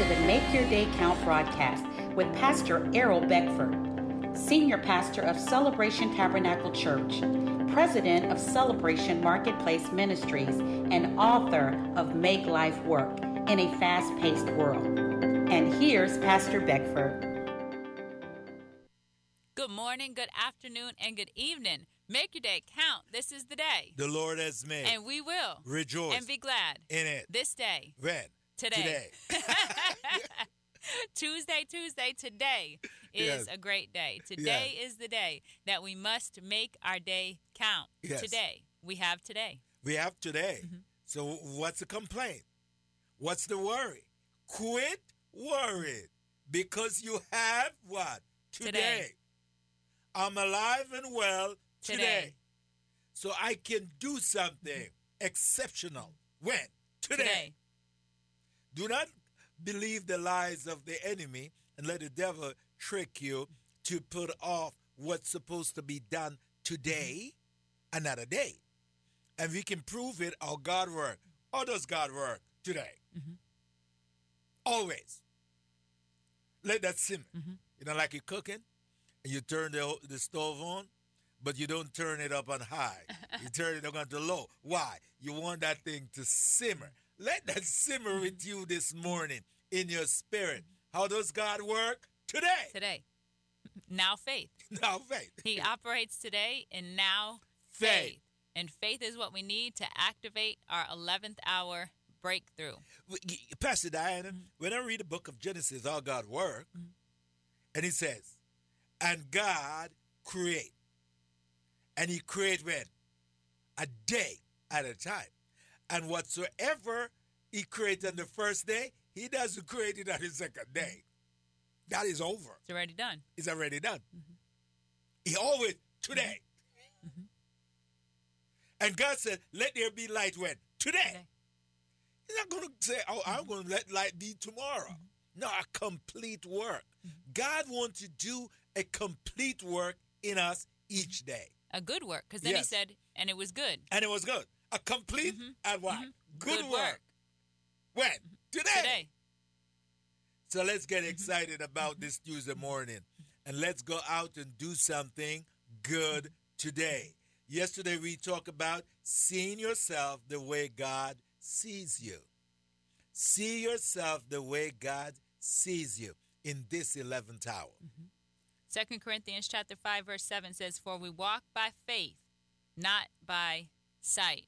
to the Make Your Day Count broadcast with Pastor Errol Beckford, Senior Pastor of Celebration Tabernacle Church, President of Celebration Marketplace Ministries, and author of Make Life Work in a Fast Paced World. And here's Pastor Beckford. Good morning, good afternoon, and good evening. Make your day count. This is the day. The Lord has made. And we will rejoice and be glad in it. This day. When? Today. Today. Tuesday, Tuesday, today is Yes. a great day. Today is the day that we must make our day count. Yes. Today. We have today. We have today. Mm-hmm. So what's the complaint? What's the worry? Quit worrying because you have what? Today. I'm alive and well today. Today. So I can do something exceptional. When? Today. Today. Do not believe the lies of the enemy and let the devil trick you to put off what's supposed to be done today, another day. And we can prove it how God works. How does God work today? Mhm. Always. Let that simmer. Mhm. You know, like you're cooking and you turn the, the stove on, but you don't turn it up on high. you turn it up on the low. Why? You want that thing to simmer. Let that simmer with you this morning in your spirit. How does God work? Today. Today. Now faith. Now, faith. He operates today in now Faith. faith. And faith is what we need to activate our 11th hour breakthrough. Pastor Diana, Mm-hmm. when I read the book of Genesis, how God worked, and he says, and God create. And he create when? A day at a time. And whatsoever he created on the first day, he doesn't create it on the second day. That is over. It's already done. It's already done. Mm-hmm. He always today. Mm-hmm. And God said, Let there be light when? Today. Today. He's not going to say, Oh, I'm going to let light be tomorrow. Mm-hmm. No, a complete work. Mm-hmm. God wants to do a complete work in us each day. A good work. Because then he said, and it was good. And it was good. A complete mm-hmm. and what? Mm-hmm. Good, work. When? Today. Today. So let's get mm-hmm. excited about this Tuesday morning and let's go out and do something good today. Yesterday we talked about seeing yourself the way God sees you. See yourself the way God sees you in this 11th hour. Second Corinthians chapter 5 verse 7 says, For we walk by faith, not by sight.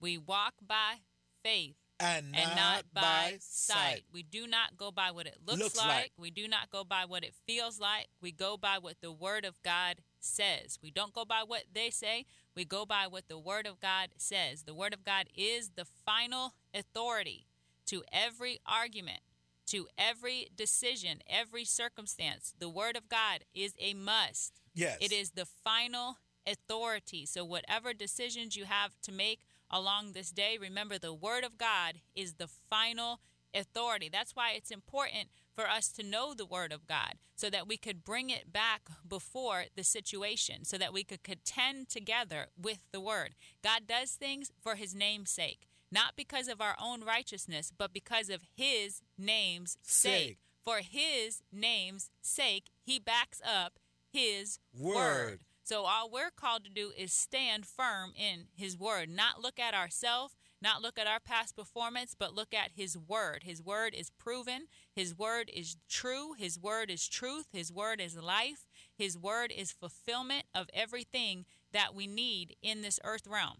We walk by faith And not, and not by, by sight. sight. We do not go by what it looks, Looks like. like. We do not go by what it feels like. We go by what the Word of God says. We don't go by what they say. We go by what the Word of God says. The Word of God is the final authority to every argument, to every decision, every circumstance. The Word of God is a must. Yes. It is the final authority. So, whatever decisions you have to make along this day, remember the Word of God is the final authority. That's why it's important for us to know the Word of God so that we could bring it back before the situation, so that we could contend together with the Word. God does things for His name's sake, not because of our own righteousness, but because of His name's sake. Sake. For His name's sake, He backs up His Word. word. So all we're called to do is stand firm in his word, not look at ourselves, not look at our past performance, but look at his word. His word is proven, his word is true, his word is truth, his word is life, his word is fulfillment of everything that we need in this earth realm.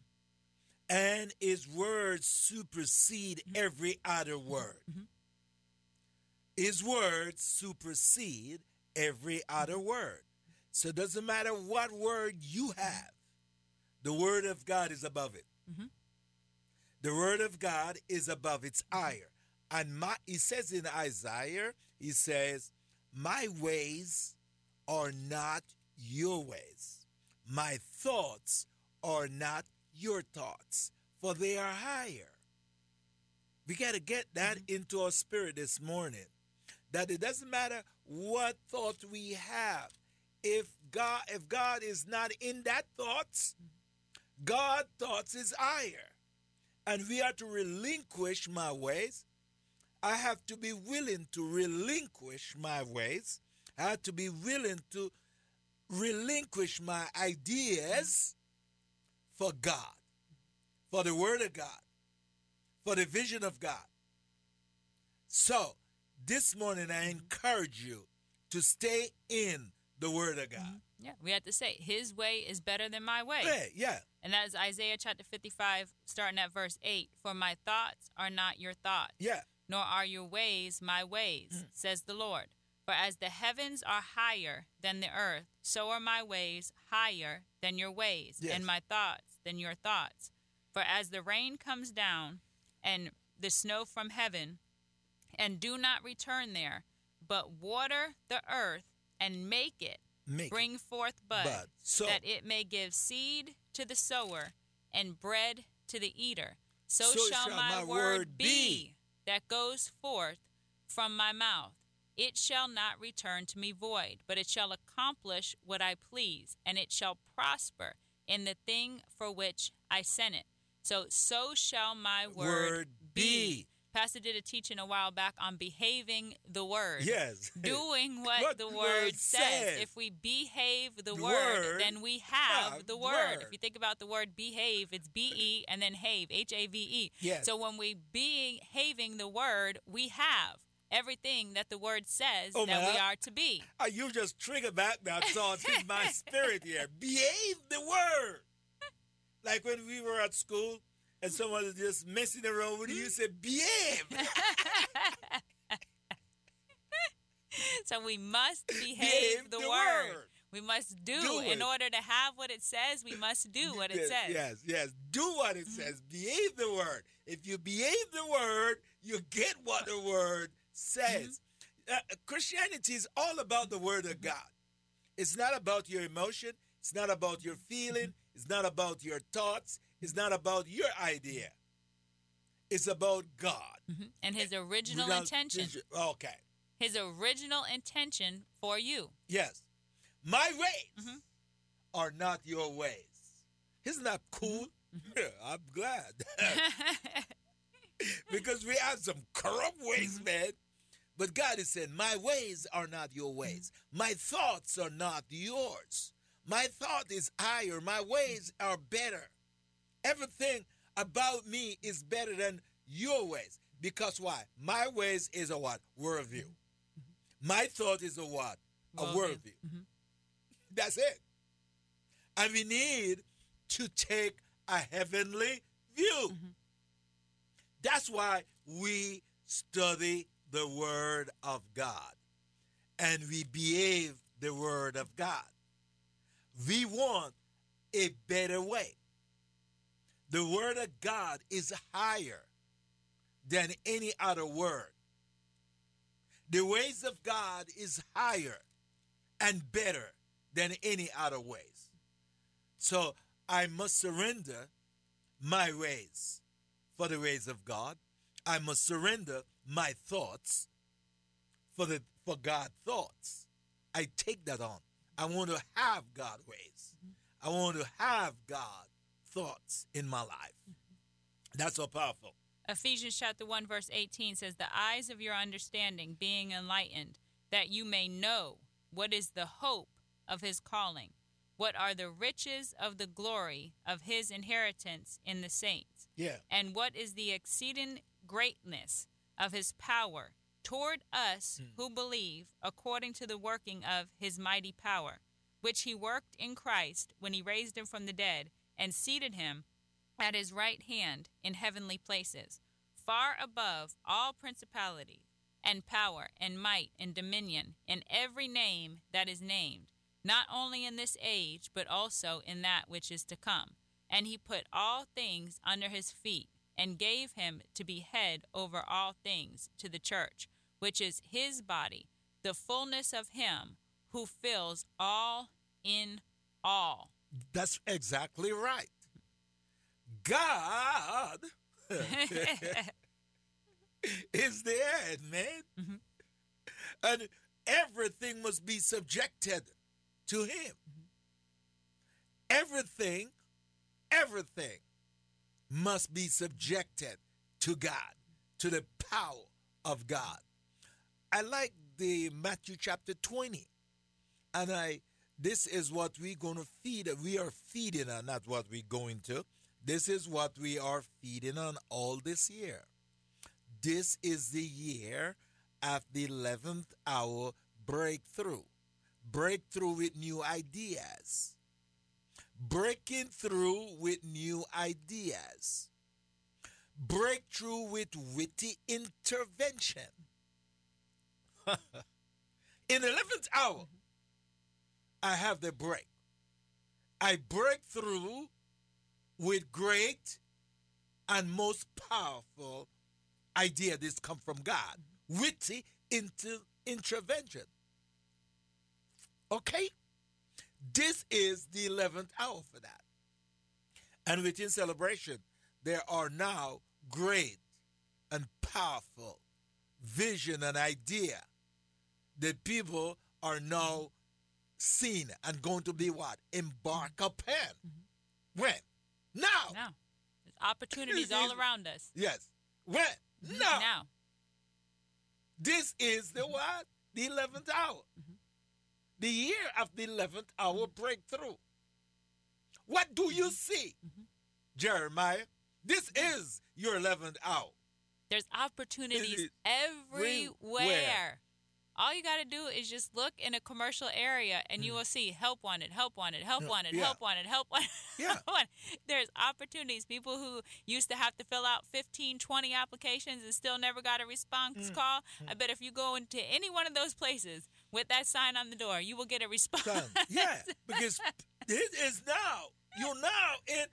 and his words mm-hmm. mm-hmm. mm-hmm. supersede every other word. His words supersede every other word. So it doesn't matter what word you have, the word of God is above it. Mhm. The word of God is above its higher. And my he says in Isaiah, he says, My ways are not your ways. My thoughts are not your thoughts, for they are higher. We got to get that into our spirit this morning. That it doesn't matter what thought we have. If God if God is not in that thoughts, God thoughts is higher. And we are to relinquish my ways I have to be willing to relinquish my ways. I have to be willing to relinquish my ideas for God, for the Word of God, for the vision of God. So, this morning I encourage you to stay in the Word of God. Mm-hmm. Yeah, we have to say, His way is better than my way. Yeah, yeah. And that is Isaiah chapter 55, starting at verse 8. For my thoughts are not your thoughts, Yeah. nor are your ways my ways, Mm. says the Lord. For as the heavens are higher than the earth, so are my ways higher than your ways, Yes. and my thoughts than your thoughts. For as the rain comes down and the snow from heaven, and do not return there, but water the earth and make it Make it. bring forth bud, Bud. So- that it may give seed to the sower and bread to the eater. So, So shall, my, word be that goes forth from my mouth. It shall not return to me void, but it shall accomplish what I please, and it shall prosper in the thing for which I sent it. So, so shall my word, Word be. Pastor did a teaching a while back on behaving the word Yes. doing what, What the word word says. says. If we behave the, The word, word then we have have the the word. If you think about the word behave, it's B E and then have, H A V E. Yes. So when we behaving the word, we have everything that the word says Oh, that man, we are to be. Uh, you just trigger back that thought in my spirit here. Behave the word. Like when we were at school and someone was just messing around with you, you said, behave. So we must behave, Behave the, the word. word. We must do, Do in order to have what it says. We must do what it yes, says. Mm-hmm. Yes, yes. Do what it says. Behave the word. If you behave the word, you get what the word says. Mm-hmm. Uh, Christianity is all about the word of God. It's not about your emotion. It's not about your feeling. It's not about your thoughts. It's not about your idea. It's about God. Mhm. And his original intention. Okay. His original intention for you. Yes. My ways Mhm. are not your ways. Isn't that cool? Mm-hmm. Yeah, I'm glad. because we have some corrupt ways, man. But God is saying, My ways are not your ways. My thoughts are not yours. My thought is higher. My ways are better. Everything about me is better than your ways. Because why? My ways is a what? Worldview. Mm-hmm. My thought is a what? A Worldview. worldview. Mm-hmm. That's it. And we need to take a heavenly view. Mm-hmm. That's why we study the Word of God and we behave the Word of God. We want a better way. The Word of God is higher than any other word. The ways of God is higher and better than any other ways. So I must surrender my ways for the ways of God. I must surrender my thoughts for the for God thoughts. I take that on. I want to have God ways. I want to have God thoughts in my life. Mm-hmm. That's so powerful. Ephesians chapter 1 verse 18 says the eyes of your understanding being enlightened that you may know what is the hope of his calling what are the riches of the glory of his inheritance in the saints Yeah. and what is the exceeding greatness of his power toward us hmm. who believe according to the working of his mighty power which he worked in Christ when he raised him from the dead and seated him at his right hand in heavenly places, far above all principality and power and might and dominion and every name that is named, not only in this age, but also in that which is to come. And he put all things under his feet and gave him to be head over all things to the church, which is his body, the fullness of him who fills all in all. That's exactly right. God is the head, man. Mhm. And everything must be subjected to him. Everything, everything must be subjected to God, to the power of God. I like the Matthew chapter 20. And I this is what we're going to feed. We are feeding on, not what we're going to. This is what we are feeding on all this year. This is the year of the 11th hour breakthrough. Breakthrough with new ideas. Breaking through with new ideas. Breakthrough with witty intervention. In the 11th hour, I have the break. I break through with great and most powerful idea. This come from God. Witty inter- intervention. Okay? This is the 11th hour for that. And within celebration, there are now great and powerful vision and idea that people are now seen and going to be what? Embark upon. Mm-hmm. When? Now. Now. There's opportunities all around us. Yes. When? Mm-hmm. Now. Now. This is the what? The 11th hour. Mm-hmm. The year of the 11th hour breakthrough. What do you see, Jeremiah? This is your 11th hour. There's opportunities everywhere. everywhere. All you got to do is just look in a commercial area and you will see help wanted, help wanted, help wanted, Mm. yeah. help wanted, help wanted. Yeah. help wanted. There's opportunities. People who used to have to fill out 15, 20 applications and still never got a Mm. response call. I bet if you go into any one of those places with that sign on the door, you will get a response. Yeah, because it is now. You're now in,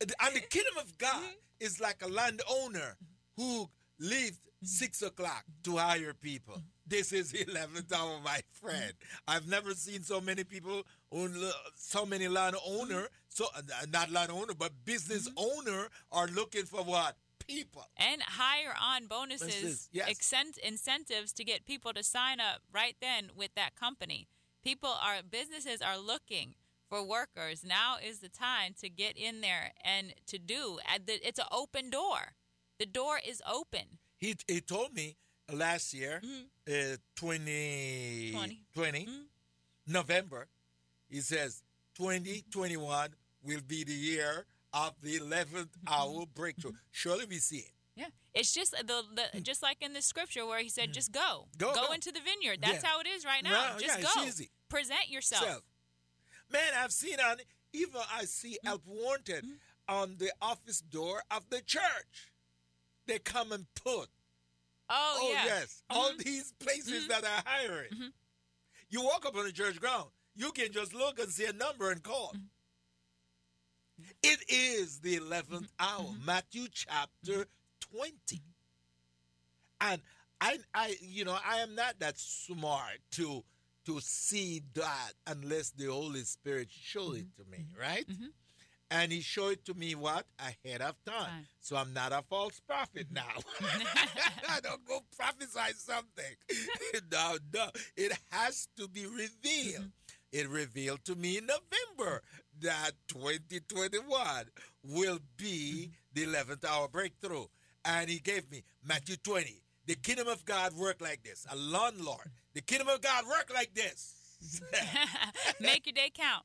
and the kingdom of God is like a landowner who leaves six o'clock to hire people. This is the 11th hour, my friend. I've never seen so many people, own, so many land owner, so uh, not land owner, but business mm-hmm. owner are looking for what people. and higher on bonuses, Bonuses, yes. accent- incentives to get people to sign up right then with that company. People are businesses are looking for workers. Now is the time to get in there and to do. It's an open door. The door is open. He, he told me last year, uh, 20, 20. 20, mm-hmm. November, he says 2021 will be the year of the 11th mm-hmm. hour breakthrough. Surely we see it. Yeah, it's just the, the mm. just like in the scripture where he said, mm. "Just go, Go, go. into the vineyard." That's Yeah. how it is right now. No, just yeah, go, present yourself. Self. Man, I've seen on, even I see mm. help wanted on the office door of the church. They come and put Oh, Oh, yeah, yes. Mm-hmm. All these places mm-hmm. that are hiring. Mm-hmm. You walk up on the church ground, you can just look and see a number and call. It is the 11th hour, Matthew chapter 20. And I, I, you know, I am not that smart to to see that unless the Holy Spirit show it to me, right? And he showed it to me what ahead of time. Time. So I'm not a false prophet now. I don't go prophesy something. no, no. It has to be revealed. Mm-hmm. It revealed to me in November that 2021 will be mm-hmm. the 11th hour breakthrough. And he gave me Matthew 20. The kingdom of God work like this. A landlord. The kingdom of God work like this. Make your day count.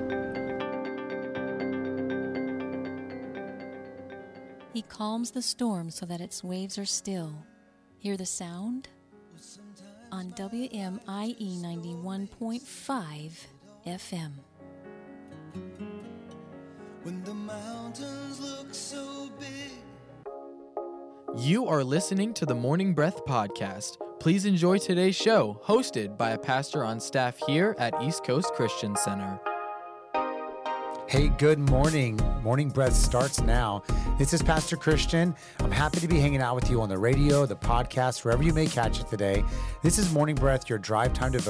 He calms the storm so that its waves are still. Hear the sound? On WMIE 91.5 FM. When the mountains look so big. You are listening to the Morning Breath Podcast. Please enjoy today's show, hosted by a pastor on staff here at East Coast Christian Center. Hey, good morning. Morning Breath starts now. This is Pastor Christian. I'm happy to be hanging out with you on the radio, the podcast, wherever you may catch it today. This is Morning Breath, your drive time devotion